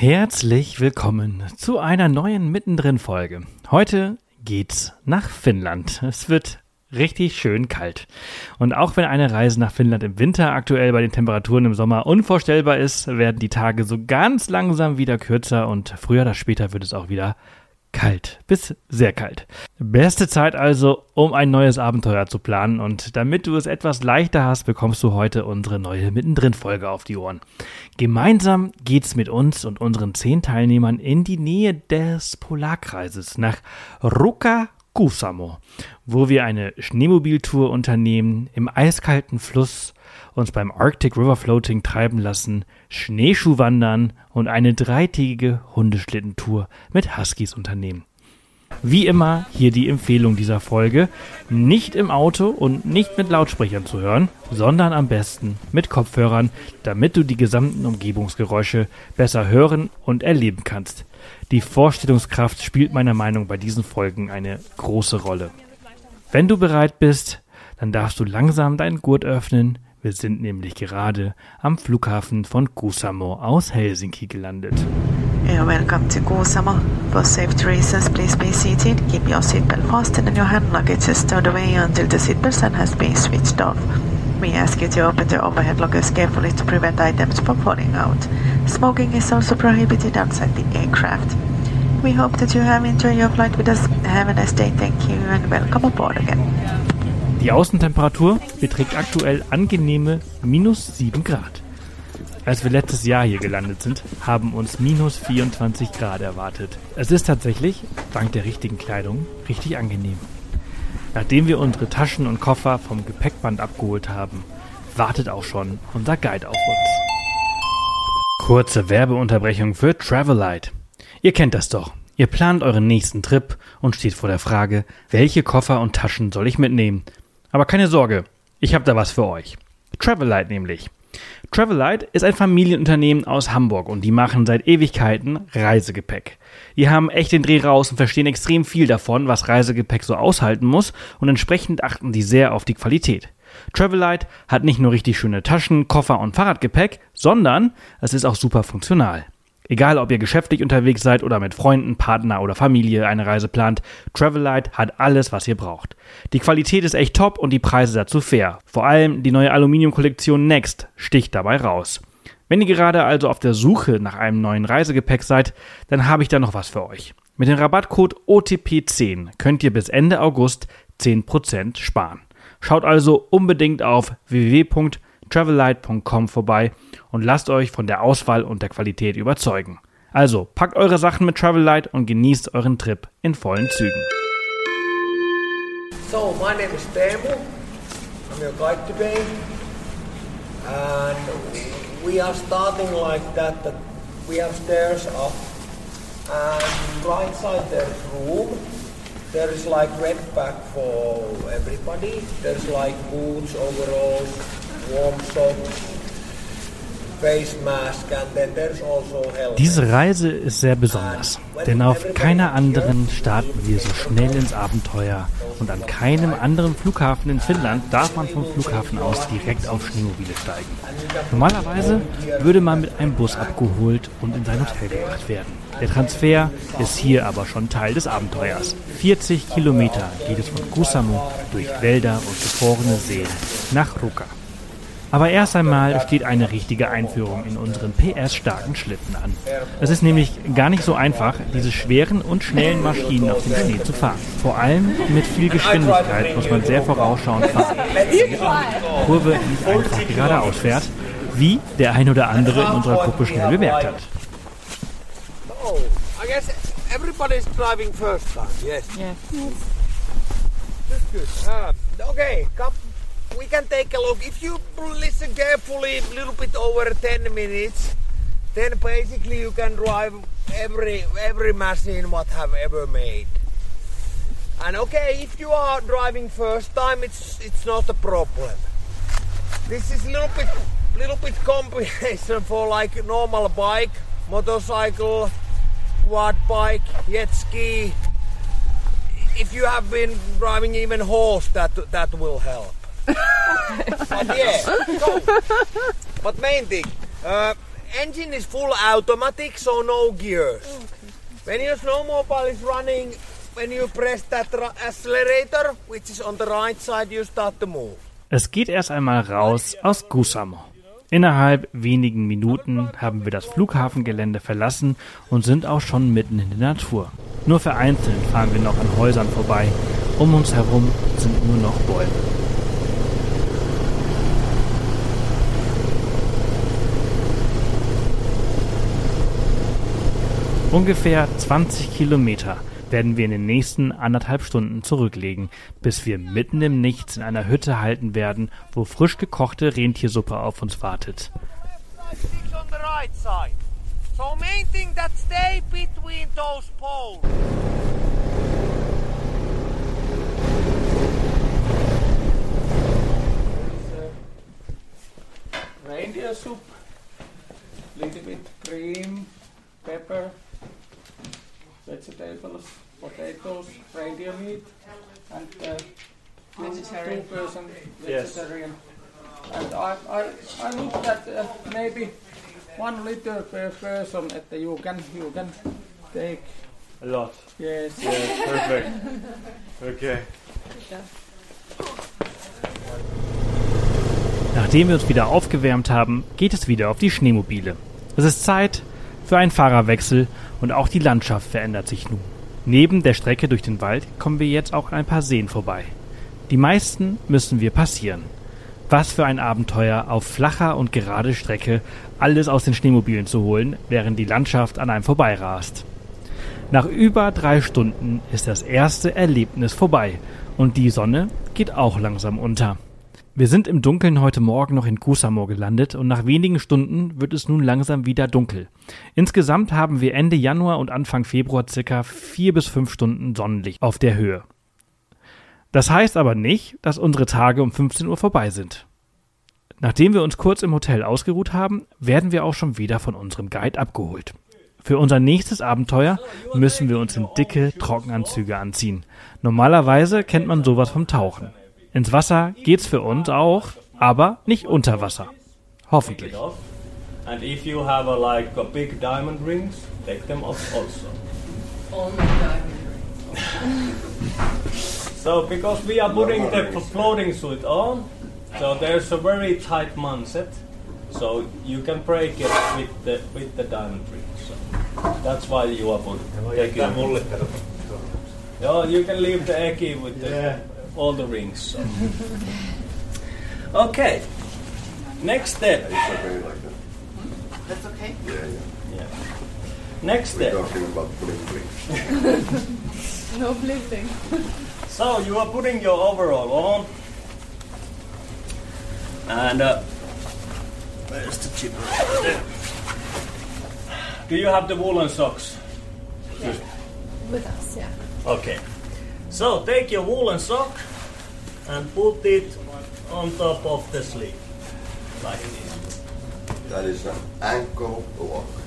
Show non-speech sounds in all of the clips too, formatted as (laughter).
Herzlich willkommen zu einer neuen Mittendrin-Folge. Heute geht's nach Finnland. Es wird richtig schön kalt. Und auch wenn eine Reise nach Finnland im Winter aktuell bei den Temperaturen im Sommer unvorstellbar ist, werden die Tage so ganz langsam wieder kürzer und früher oder später wird es auch wieder kalt bis sehr kalt. Beste Zeit also, um ein neues Abenteuer zu planen und damit du es etwas leichter hast, bekommst du heute unsere neue Mittendrin Folge auf die Ohren. Gemeinsam geht's mit uns und unseren zehn Teilnehmern in die Nähe des Polarkreises nach Ruka Kusamo, wo wir eine Schneemobiltour unternehmen, im eiskalten Fluss uns beim Arctic River Floating treiben lassen, Schneeschuh wandern und eine dreitägige Hundeschlittentour mit Huskies unternehmen. Wie immer hier die Empfehlung dieser Folge, nicht im Auto und nicht mit Lautsprechern zu hören, sondern am besten mit Kopfhörern, damit du die gesamten Umgebungsgeräusche besser hören und erleben kannst. Die Vorstellungskraft spielt meiner Meinung bei diesen Folgen eine große Rolle. Wenn du bereit bist, dann darfst du langsam deinen Gurt öffnen. Wir sind nämlich gerade am Flughafen von Kusamo aus Helsinki gelandet. Welcome to Kuusamo. For safety reasons, please be seated, keep your seatbelt fastened and your hand luggage stowed away until the seatbelt sign has been switched off. We ask you to open the overhead lockers carefully to prevent items from falling out. Smoking is also prohibited outside the aircraft. We hope that you have enjoyed your flight with us. Have a nice day, thank you and welcome aboard again. Die Außentemperatur beträgt aktuell angenehme minus 7 Grad. Als wir letztes Jahr hier gelandet sind, haben uns minus 24 Grad erwartet. Es ist tatsächlich, dank der richtigen Kleidung, richtig angenehm. Nachdem wir unsere Taschen und Koffer vom Gepäckband abgeholt haben, wartet auch schon unser Guide auf uns. Kurze Werbeunterbrechung für Travelite. Ihr kennt das doch. Ihr plant euren nächsten Trip und steht vor der Frage, welche Koffer und Taschen soll ich mitnehmen? Aber keine Sorge, ich habe da was für euch. Travelite nämlich. Travelite ist ein Familienunternehmen aus Hamburg und die machen seit Ewigkeiten Reisegepäck. Die haben echt den Dreh raus und verstehen extrem viel davon, was Reisegepäck so aushalten muss und entsprechend achten die sehr auf die Qualität. Travelite hat nicht nur richtig schöne Taschen, Koffer und Fahrradgepäck, sondern es ist auch super funktional. Egal, ob ihr geschäftlich unterwegs seid oder mit Freunden, Partner oder Familie eine Reise plant, Travelite hat alles, was ihr braucht. Die Qualität ist echt top und die Preise dazu fair. Vor allem die neue Aluminiumkollektion Next sticht dabei raus. Wenn ihr gerade also auf der Suche nach einem neuen Reisegepäck seid, dann habe ich da noch was für euch. Mit dem Rabattcode OTP10 könnt ihr bis Ende August 10% sparen. Schaut also unbedingt auf www.travelite.com vorbei und lasst euch von der Auswahl und der Qualität überzeugen. Also packt eure Sachen mit Travelite und genießt euren Trip in vollen Zügen. So, my name is Teemu. I'm your guide today. And we are starting like that, that we have stairs up. And right side there is room. There is like red pack for everybody. There's like boots, overalls, also. Diese Reise ist sehr besonders, denn auf keiner anderen starten wir so schnell ins Abenteuer und an keinem anderen Flughafen in Finnland darf man vom Flughafen aus direkt auf Schneemobile steigen. Normalerweise würde man mit einem Bus abgeholt und in sein Hotel gebracht werden. Der Transfer ist hier aber schon Teil des Abenteuers. 40 Kilometer geht es von Kusamo durch Wälder und gefrorene Seen nach Ruka. Aber erst einmal steht eine richtige Einführung in unseren PS-starken Schlitten an. Es ist nämlich gar nicht so einfach, diese schweren und schnellen Maschinen auf dem Schnee zu fahren. Vor allem mit viel Geschwindigkeit muss man sehr vorausschauend fahren, Kurve nicht einfach geradeaus fährt, wie der ein oder andere in unserer Gruppe schnell bemerkt hat. Oh, I guess everybody's driving first time, yes? Yes. That's good. Um, okay, come, we can take a look. If you listen carefully, a little bit over 10 minutes, then basically you can drive every every machine what have ever made. And okay, if you are driving first time, it's it's not a problem. This is a little bit little bit combination (laughs) for like normal bike, motorcycle, quad bike, jet ski. If you have been driving even horse, that that will help. But yeah, so, but main thing, uh, engine is full automatic, so no gears. When your snowmobile is running, when you press that ra- accelerator, which is on the right side, you start to move. Es geht erst einmal raus aus Kusamo. Innerhalb wenigen Minuten haben wir das Flughafengelände verlassen und sind auch schon mitten in der Natur. Nur vereinzelt fahren wir noch an Häusern vorbei. Um uns herum sind nur noch Bäume. Ungefähr 20 Kilometer werden wir in den nächsten anderthalb Stunden zurücklegen, bis wir mitten im Nichts in einer Hütte halten werden, wo frisch gekochte Rentiersuppe auf uns wartet. Reindeer soup, little bit cream, pepper, vegetables, potatoes, reindeer meat, and uh, two person vegetarian. And I, I, I looked at uh, maybe one liter per person. That you can you can take. A lot. Yes. Yeah, perfect. Okay. Nachdem wir uns wieder aufgewärmt haben, geht es wieder auf die Schneemobile. Es ist Zeit für einen Fahrerwechsel und auch die Landschaft verändert sich nun. Neben der Strecke durch den Wald kommen wir jetzt auch an ein paar Seen vorbei. Die meisten müssen wir passieren. Was für ein Abenteuer, auf flacher und gerade Strecke alles aus den Schneemobilen zu holen, während die Landschaft an einem vorbeirast. Nach über drei Stunden ist das erste Erlebnis vorbei und die Sonne geht auch langsam unter. Wir sind im Dunkeln heute Morgen noch in Kusamo gelandet und nach wenigen Stunden wird es nun langsam wieder dunkel. Insgesamt haben wir Ende Januar und Anfang Februar circa vier bis fünf Stunden Sonnenlicht auf der Höhe. Das heißt aber nicht, dass unsere Tage um 15 Uhr vorbei sind. Nachdem wir uns kurz im Hotel ausgeruht haben, werden wir auch schon wieder von unserem Guide abgeholt. Für unser nächstes Abenteuer müssen wir uns in dicke Trockenanzüge anziehen. Normalerweise kennt man sowas vom Tauchen. Ins Wasser geht's für uns auch, aber nicht unter Wasser. Hoffentlich. And if you have a, like a big diamond rings, take them off also. So because we are putting the floating suit on, so there's a very tight mindset. So you can break it with the with the diamond ring. So that's why you are putting. Yeah, you can leave the Eki with the, all the rings. So. okay. Next step. That's okay. Yeah. Yeah. yeah. Next step. We're talking about bling bling. (laughs) No blinking. (laughs) So you are putting your overall on, and uh, where's the chipper? Do you have the woolen socks? With us, yeah. Okay. So take your woolen sock and put it on top of the sleeve, like this. That is an ankle lock.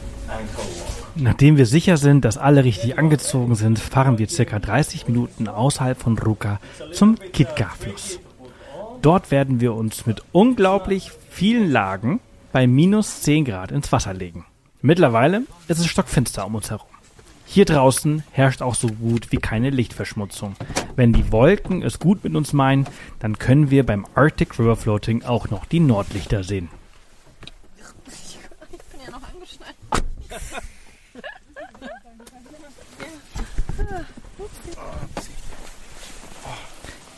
Nachdem wir sicher sind, dass alle richtig angezogen sind, fahren wir circa 30 Minuten außerhalb von Ruka zum Kitka-Fluss. Dort werden wir uns mit unglaublich vielen Lagen bei minus 10 Grad ins Wasser legen. Mittlerweile ist es stockfinster um uns herum. Hier draußen herrscht auch so gut wie keine Lichtverschmutzung. Wenn die Wolken es gut mit uns meinen, dann können wir beim Arctic River Floating auch noch die Nordlichter sehen. Ich bin ja noch angeschnallt.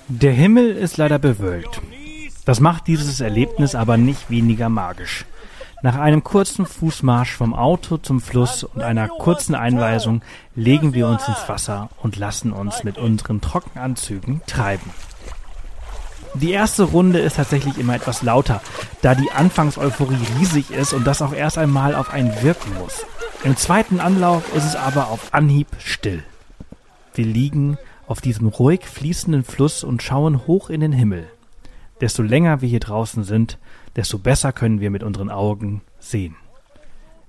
Der Himmel ist leider bewölkt. Das macht dieses Erlebnis aber nicht weniger magisch. Nach einem kurzen Fußmarsch vom Auto zum Fluss und einer kurzen Einweisung legen wir uns ins Wasser und lassen uns mit unseren Trockenanzügen treiben. Die erste Runde ist tatsächlich immer etwas lauter, da die Anfangseuphorie riesig ist und das auch erst einmal auf einen wirken muss. Im zweiten Anlauf ist es aber auf Anhieb still. Wir liegen auf diesem ruhig fließenden Fluss und schauen hoch in den Himmel desto länger wir hier draußen sind, desto besser können wir mit unseren Augen sehen.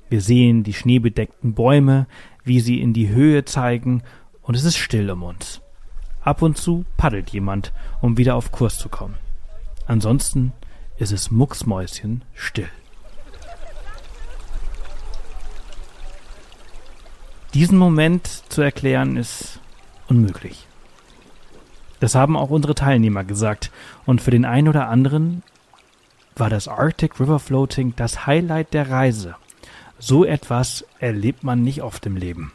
Wir sehen die schneebedeckten Bäume, wie sie in die Höhe zeigen, und es ist still um uns. Ab und zu paddelt jemand, um wieder auf Kurs zu kommen. Ansonsten ist es mucksmäuschen still. Diesen Moment zu erklären ist unmöglich. Das haben auch unsere Teilnehmer gesagt. Und für den einen oder anderen war das Arctic River Floating das Highlight der Reise. So etwas erlebt man nicht oft im Leben.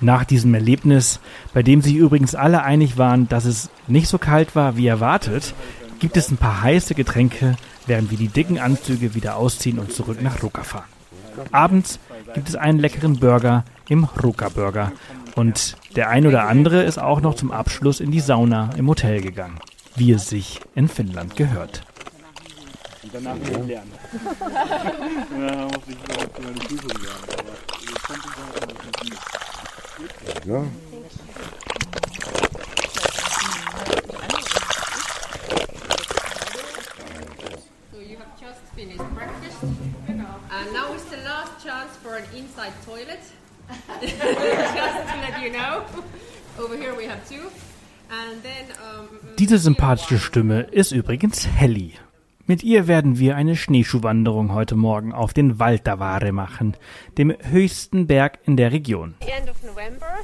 Nach diesem Erlebnis, bei dem sich übrigens alle einig waren, dass es nicht so kalt war wie erwartet, gibt es ein paar heiße Getränke, während wir die dicken Anzüge wieder ausziehen und zurück nach Ruka fahren. Abends gibt es einen leckeren Burger im Ruka Burger und der ein oder andere ist auch noch zum Abschluss in die Sauna im Hotel gegangen, wie es sich in Finnland gehört. Danach wieder lernen. ja, muss ich für meine Prüfung lernen, aber ich ich. Ja. So you have just finished breakfast, and now is the last chance for an inside toilet. (laughs) just to let you know. Over here we have two. And then, um, Diese sympathische Stimme ist übrigens Helly. Mit ihr werden wir eine Schneeschuhwanderung heute Morgen auf den Valtavare machen, dem höchsten Berg in der Region. end of November,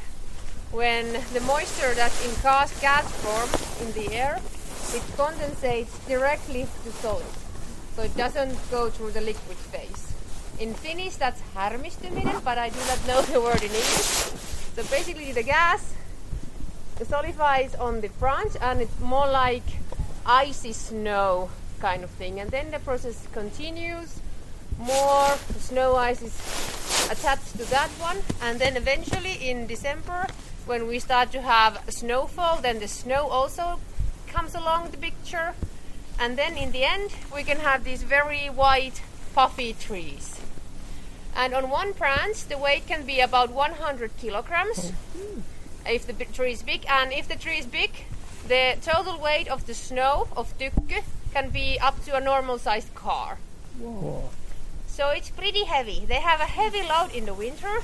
when the moisture that's in gas, gas form in the air, it condensates directly to solid. So it doesn't go through the liquid phase. In Finnish, that's harmistuminen, but I do not know the word in English. So basically, the gas solidifies on the front, and it's more like icy snow kind of thing. And then the process continues. More snow ice is attached to that one, and then eventually in December, when we start to have snowfall, then the snow also comes along the picture, and then in the end, we can have these very white, puffy trees. And on one branch, the weight can be about 100 kilograms oh. if the tree is big, and if the tree is big, the total weight of the snow of Tykke can be up to a normal sized car. So it's pretty heavy. They have a heavy load in the winter,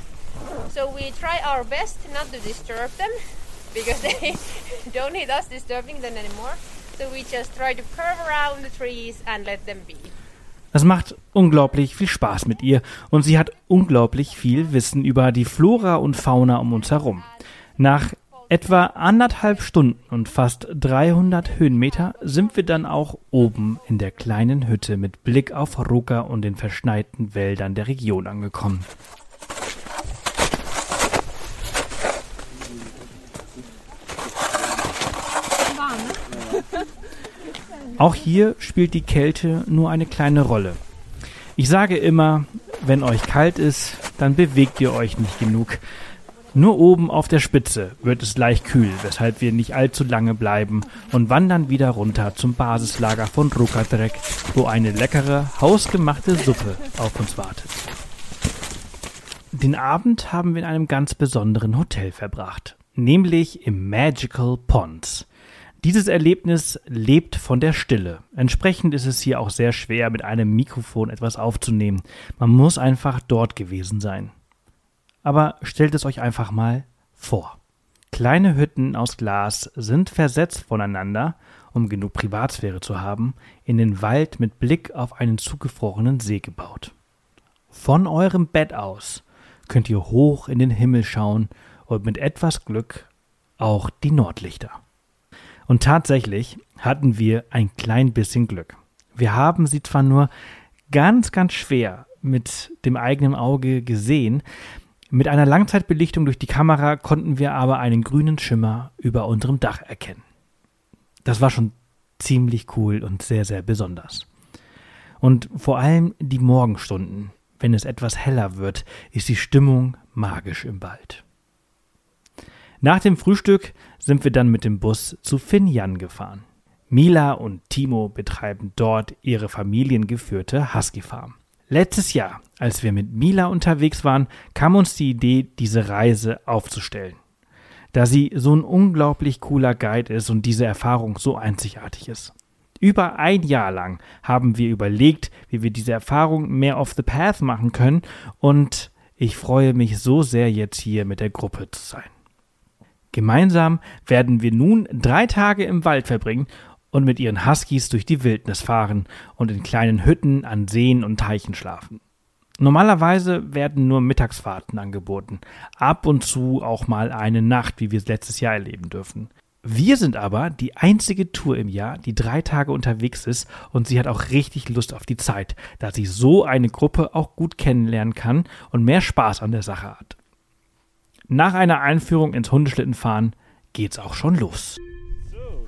so we try our best not to disturb them because (laughs) they don't need us disturbing them anymore. Es macht unglaublich viel Spaß mit ihr und sie hat unglaublich viel Wissen über die Flora und Fauna um uns herum. Nach etwa anderthalb Stunden und fast 300 Höhenmeter sind wir dann auch oben in der kleinen Hütte mit Blick auf Ruka und den verschneiten Wäldern der Region angekommen. Auch hier spielt die Kälte nur eine kleine Rolle. Ich sage immer, wenn euch kalt ist, dann bewegt ihr euch nicht genug. Nur oben auf der Spitze wird es leicht kühl, weshalb wir nicht allzu lange bleiben und wandern wieder runter zum Basislager von Rukadrek, wo eine leckere, hausgemachte Suppe auf uns wartet. Den Abend haben wir in einem ganz besonderen Hotel verbracht, nämlich im Magical Ponds. Dieses Erlebnis lebt von der Stille. Entsprechend ist es hier auch sehr schwer, mit einem Mikrofon etwas aufzunehmen. Man muss einfach dort gewesen sein. Aber stellt es euch einfach mal vor. Kleine Hütten aus Glas sind versetzt voneinander, um genug Privatsphäre zu haben, in den Wald mit Blick auf einen zugefrorenen See gebaut. Von eurem Bett aus könnt ihr hoch in den Himmel schauen und mit etwas Glück auch die Nordlichter. Und tatsächlich hatten wir ein klein bisschen Glück. Wir haben sie zwar nur ganz, ganz schwer mit dem eigenen Auge gesehen, mit einer Langzeitbelichtung durch die Kamera konnten wir aber einen grünen Schimmer über unserem Dach erkennen. Das war schon ziemlich cool und sehr, sehr besonders. Und vor allem die Morgenstunden, wenn es etwas heller wird, ist die Stimmung magisch im Wald. Nach dem Frühstück sind wir dann mit dem Bus zu Finjan gefahren. Mila und Timo betreiben dort ihre familiengeführte Husky Farm. Letztes Jahr, als wir mit Mila unterwegs waren, kam uns die Idee, diese Reise aufzustellen. Da sie so ein unglaublich cooler Guide ist und diese Erfahrung so einzigartig ist. Über ein Jahr lang haben wir überlegt, wie wir diese Erfahrung mehr off the path machen können und ich freue mich so sehr jetzt hier mit der Gruppe zu sein. Gemeinsam werden wir nun drei Tage im Wald verbringen und mit ihren Huskies durch die Wildnis fahren und in kleinen Hütten an Seen und Teichen schlafen. Normalerweise werden nur Mittagsfahrten angeboten, ab und zu auch mal eine Nacht, wie wir es letztes Jahr erleben dürfen. Wir sind aber die einzige Tour im Jahr, die drei Tage unterwegs ist und sie hat auch richtig Lust auf die Zeit, da sie so eine Gruppe auch gut kennenlernen kann und mehr Spaß an der Sache hat. Nach einer Einführung ins Hundeschlittenfahren geht's auch schon los. Uh.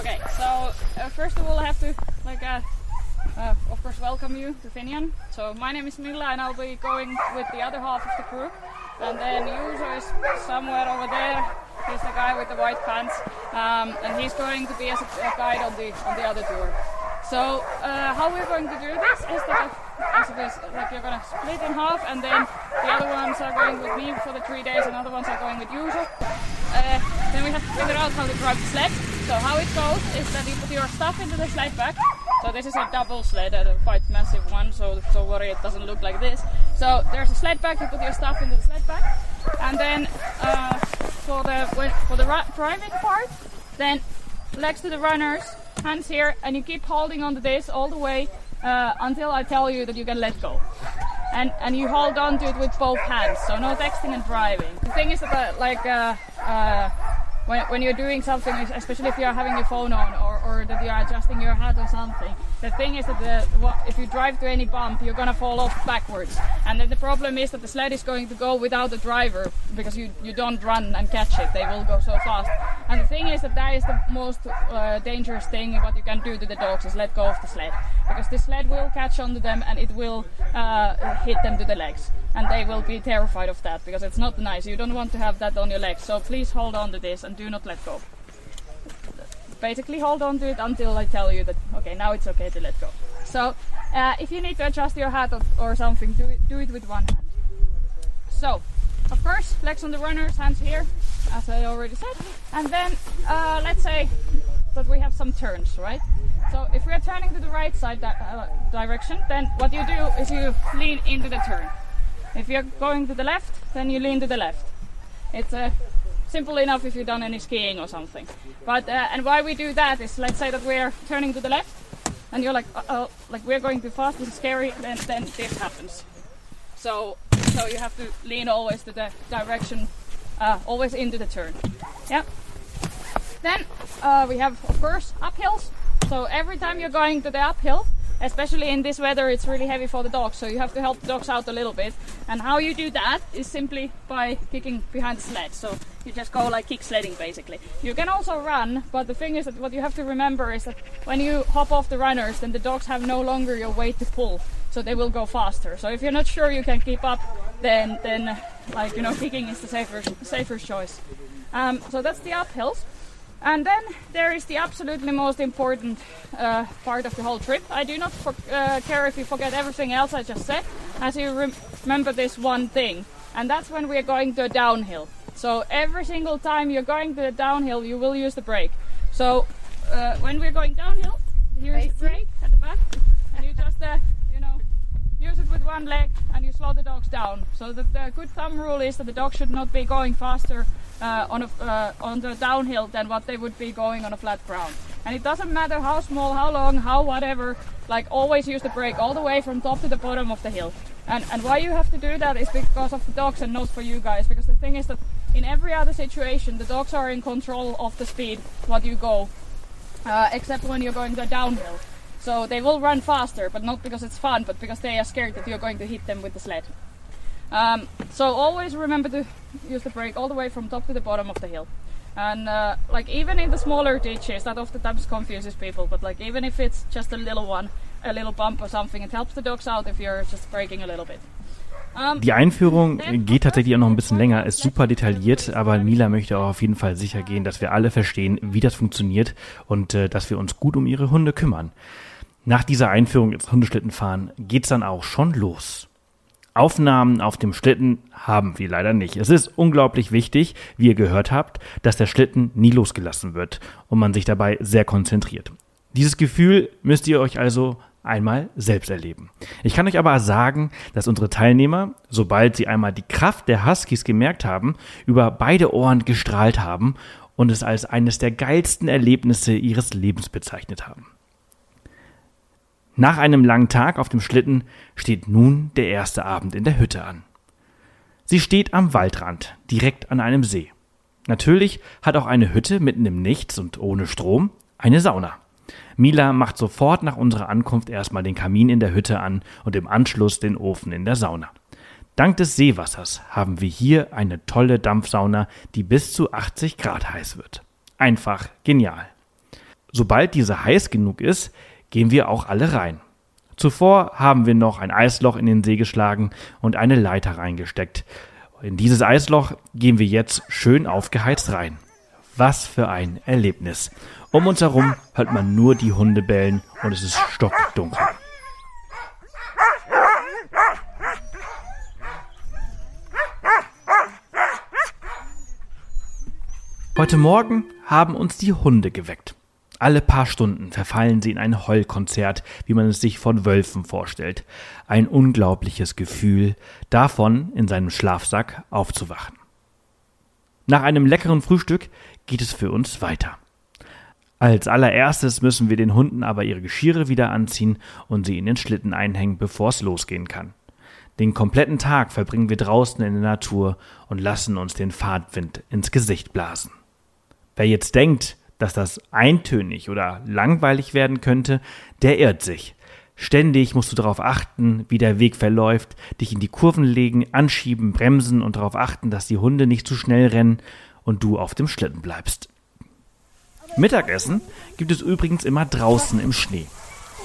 Okay, so uh, first of all, I have to like uh, uh, of course welcome you to Finian. So my name is Milla, and I'll be going with the other half of the crew. And then Yuzo is somewhere over there. He's the guy with the white pants, um, and he's going to be as a guide on the on the other tour. So uh, how we're going to do this is that I suppose like you're gonna split in half, and then the other ones are going with me for the three days, and other ones are going with Yuzo. Uh, then we have to figure out how to drive the sled. So how it goes is that you put your stuff into the sled back. So this is a double sled, a quite massive one. So don't worry it doesn't look like this. So there's a sled back. You put your stuff into the sled back, and then uh, for the for the driving part, then legs to the runners, hands here, and you keep holding onto this all the way uh, until I tell you that you can let go. And and you hold on to it with both hands, so no texting and driving. The thing is that uh, like uh, uh, when, when you're doing something, especially if you're having your phone on or, that you're adjusting your hat or something, the thing is that the, if you drive to any bump, you're gonna fall off backwards. And then the problem is that the sled is going to go without the driver because you, you don't run and catch it. They will go so fast. And the thing is that that is the most uh, dangerous thing what you can do to the dogs is let go of the sled because the sled will catch onto them and it will uh, hit them to the legs and they will be terrified of that because it's not nice. You don't want to have that on your legs. So please hold on to this and do not let go. Basically, hold on to it until I tell you that okay, now it's okay to let go. So uh, if you need to adjust your hat or, or something, do it, do it with one hand. So, of course, legs on the runners, hands here, as I already said. And then, uh, let's say that we have some turns, right? So if we are turning to the right side di- uh, direction, then what you do is you lean into the turn. If you're going to the left, then you lean to the left. It's uh, simple enough if you've done any skiing or something. But uh, and why we do that is, let's say that we're turning to the left, and you're like, oh, like we're going too fast, this is scary, then then this happens. So so you have to lean always to the direction, uh, always into the turn. Yeah. Then uh, we have, of course, uphills. So every time you're going to the uphill, especially in this weather, it's really heavy for the dogs. So you have to help the dogs out a little bit. And how you do that is simply by kicking behind the sled. So you just go like kick sledding basically. You can also run, but the thing is that what you have to remember is that when you hop off the runners, then the dogs have no longer your weight to pull. So they will go faster. So if you're not sure you can keep up, then then like you know kicking is the safer safer choice. Um, so that's the uphills. And then there is the absolutely most important uh, part of the whole trip. I do not for, uh, care if you forget everything else I just said, as you rem- remember this one thing, and that's when we are going to a downhill. So every single time you're going to a downhill, you will use the brake. So uh, when we're going downhill, here's the brake at the back, and you just uh, you know use it with one leg and you slow the dogs down. So the, the good thumb rule is that the dog should not be going faster uh, on a uh, on the downhill than what they would be going on a flat ground. And it doesn't matter how small, how long, how whatever. Like always use the brake all the way from top to the bottom of the hill. And and why you have to do that is because of the dogs and not for you guys. Because the thing is that in every other situation, the dogs are in control of the speed what you go, uh, except when you're going the downhill. So they will run faster, but not because it's fun, but because they are scared that you're going to hit them with the sled. Um, so always remember to use the brake all the way from top to the bottom of the hill. And uh, like even in the smaller ditches, that oftentimes confuses people. But like even if it's just a little one, a little bump or something, it helps the dogs out if you're just braking a little bit. Die Einführung geht tatsächlich auch noch ein bisschen länger, ist super detailliert, aber Mila möchte auch auf jeden Fall sicher gehen, dass wir alle verstehen, wie das funktioniert und äh, dass wir uns gut um ihre Hunde kümmern. Nach dieser Einführung ins Hundeschlittenfahren geht's dann auch schon los. Aufnahmen auf dem Schlitten haben wir leider nicht. Es ist unglaublich wichtig, wie ihr gehört habt, dass der Schlitten nie losgelassen wird und man sich dabei sehr konzentriert. Dieses Gefühl müsst ihr euch also einmal selbst erleben. Ich kann euch aber sagen, dass unsere Teilnehmer, sobald sie einmal die Kraft der Huskies gemerkt haben, über beide Ohren gestrahlt haben und es als eines der geilsten Erlebnisse ihres Lebens bezeichnet haben. Nach einem langen Tag auf dem Schlitten steht nun der erste Abend in der Hütte an. Sie steht am Waldrand, direkt an einem See. Natürlich hat auch eine Hütte mitten im Nichts und ohne Strom eine Sauna. Mila macht sofort nach unserer Ankunft erstmal den Kamin in der Hütte an und im Anschluss den Ofen in der Sauna. Dank des Seewassers haben wir hier eine tolle Dampfsauna, die bis zu 80 Grad heiß wird. Einfach genial. Sobald diese heiß genug ist, gehen wir auch alle rein. Zuvor haben wir noch ein Eisloch in den See geschlagen und eine Leiter reingesteckt. In dieses Eisloch gehen wir jetzt schön aufgeheizt rein. Was für ein Erlebnis. Um uns herum hört man nur die Hunde bellen und es ist stockdunkel. Heute Morgen haben uns die Hunde geweckt. Alle paar Stunden verfallen sie in ein Heulkonzert, wie man es sich von Wölfen vorstellt. Ein unglaubliches Gefühl, davon in seinem Schlafsack aufzuwachen. Nach einem leckeren Frühstück geht es für uns weiter. Als allererstes müssen wir den Hunden aber ihre Geschirre wieder anziehen und sie in den Schlitten einhängen, bevor es losgehen kann. Den kompletten Tag verbringen wir draußen in der Natur und lassen uns den Fahrtwind ins Gesicht blasen. Wer jetzt denkt, dass das eintönig oder langweilig werden könnte, der irrt sich. Ständig musst du darauf achten, wie der Weg verläuft, dich in die Kurven legen, anschieben, bremsen und darauf achten, dass die Hunde nicht zu schnell rennen und du auf dem Schlitten bleibst. Mittagessen gibt es übrigens immer draußen im Schnee.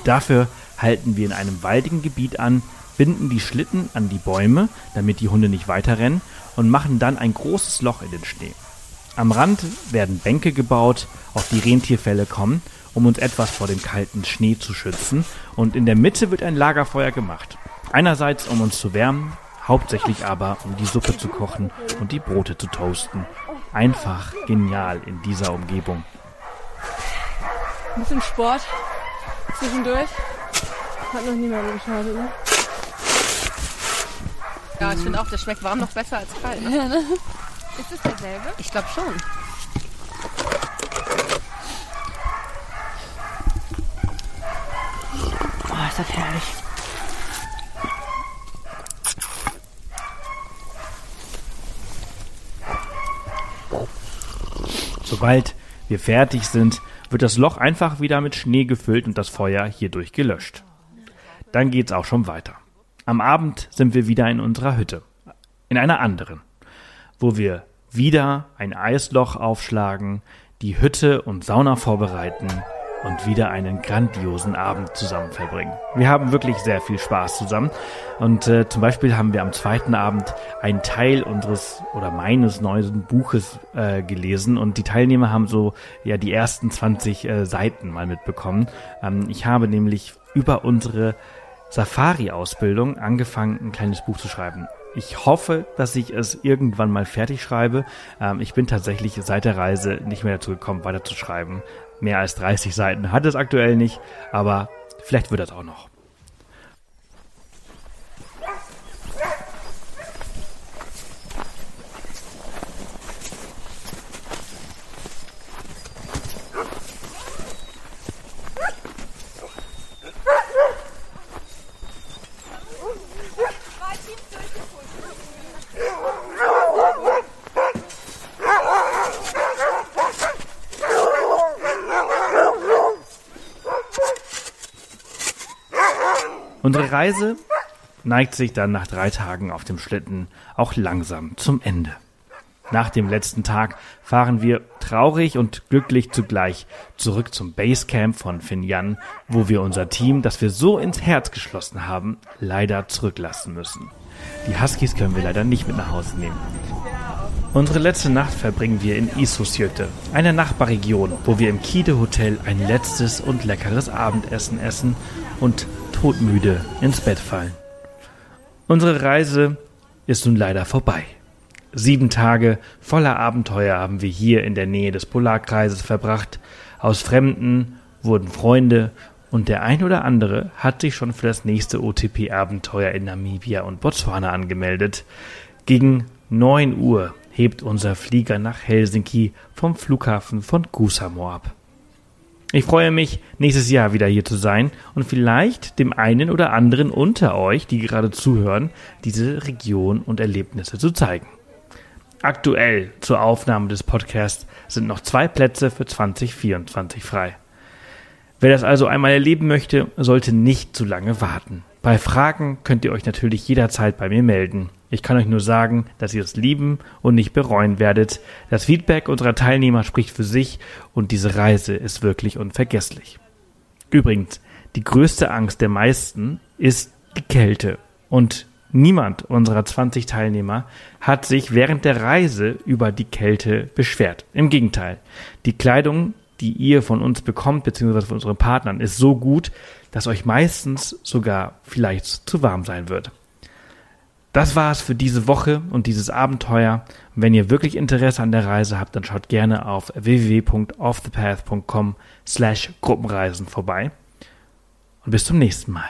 Dafür halten wir in einem waldigen Gebiet an, binden die Schlitten an die Bäume, damit die Hunde nicht weiterrennen, und machen dann ein großes Loch in den Schnee. Am Rand werden Bänke gebaut, auf die Rentierfälle kommen, um uns etwas vor dem kalten Schnee zu schützen, und in der Mitte wird ein Lagerfeuer gemacht. Einerseits, um uns zu wärmen, hauptsächlich aber, um die Suppe zu kochen und die Brote zu toasten. Einfach genial in dieser Umgebung. Ein bisschen Sport zwischendurch. Hat noch niemand geschadet, ne? Ja, ich finde auch, der schmeckt warm noch besser als kalt. Ne? Ja, ne? Ist es derselbe? Ich glaube schon. Oh, ist das herrlich. Sobald wir fertig sind, wird das Loch einfach wieder mit Schnee gefüllt und das Feuer hierdurch gelöscht. Dann geht's auch schon weiter. Am Abend sind wir wieder in unserer Hütte. In einer anderen, wo wir wieder ein Eisloch aufschlagen, die Hütte und Sauna vorbereiten und wieder einen grandiosen Abend zusammen verbringen. Wir haben wirklich sehr viel Spaß zusammen und äh, zum Beispiel haben wir am zweiten Abend einen Teil unseres oder meines neuen Buches äh, gelesen und die Teilnehmer haben so ja die ersten 20 äh, Seiten mal mitbekommen. Ähm, ich habe nämlich über unsere Safari-Ausbildung angefangen, ein kleines Buch zu schreiben. Ich hoffe, dass ich es irgendwann mal fertig schreibe. Ähm, ich bin tatsächlich seit der Reise nicht mehr dazu gekommen, weiter zu schreiben. Mehr als 30 Seiten hat es aktuell nicht, aber vielleicht wird das auch noch. Reise neigt sich dann nach drei Tagen auf dem Schlitten auch langsam zum Ende. Nach dem letzten Tag fahren wir traurig und glücklich zugleich zurück zum Basecamp von Finjan, wo wir unser Team, das wir so ins Herz geschlossen haben, leider zurücklassen müssen. Die Huskies können wir leider nicht mit nach Hause nehmen. Unsere letzte Nacht verbringen wir in Isusjöte, einer Nachbarregion, wo wir im Kide Hotel ein letztes und leckeres Abendessen essen und todmüde ins Bett fallen. Unsere Reise ist nun leider vorbei. Sieben Tage voller Abenteuer haben wir hier in der Nähe des Polarkreises verbracht. Aus Fremden wurden Freunde und der ein oder andere hat sich schon für das nächste OTP-Abenteuer in Namibia und Botswana angemeldet. Gegen 9 Uhr hebt unser Flieger nach Helsinki vom Flughafen von Kusamo ab. Ich freue mich, nächstes Jahr wieder hier zu sein und vielleicht dem einen oder anderen unter euch, die gerade zuhören, diese Region und Erlebnisse zu zeigen. Aktuell zur Aufnahme des Podcasts sind noch zwei Plätze für 2024 frei. Wer das also einmal erleben möchte, sollte nicht zu lange warten. Bei Fragen könnt ihr euch natürlich jederzeit bei mir melden. Ich kann euch nur sagen, dass ihr es lieben und nicht bereuen werdet. Das Feedback unserer Teilnehmer spricht für sich und diese Reise ist wirklich unvergesslich. Übrigens, die größte Angst der meisten ist die Kälte. Und niemand unserer 20 Teilnehmer hat sich während der Reise über die Kälte beschwert. Im Gegenteil, die Kleidung, die ihr von uns bekommt, beziehungsweise von unseren Partnern, ist so gut, dass euch meistens sogar vielleicht zu warm sein wird. Das war es für diese Woche und dieses Abenteuer. Wenn ihr wirklich Interesse an der Reise habt, dann schaut gerne auf www.offthepath.com slash Gruppenreisen vorbei. Und bis zum nächsten Mal.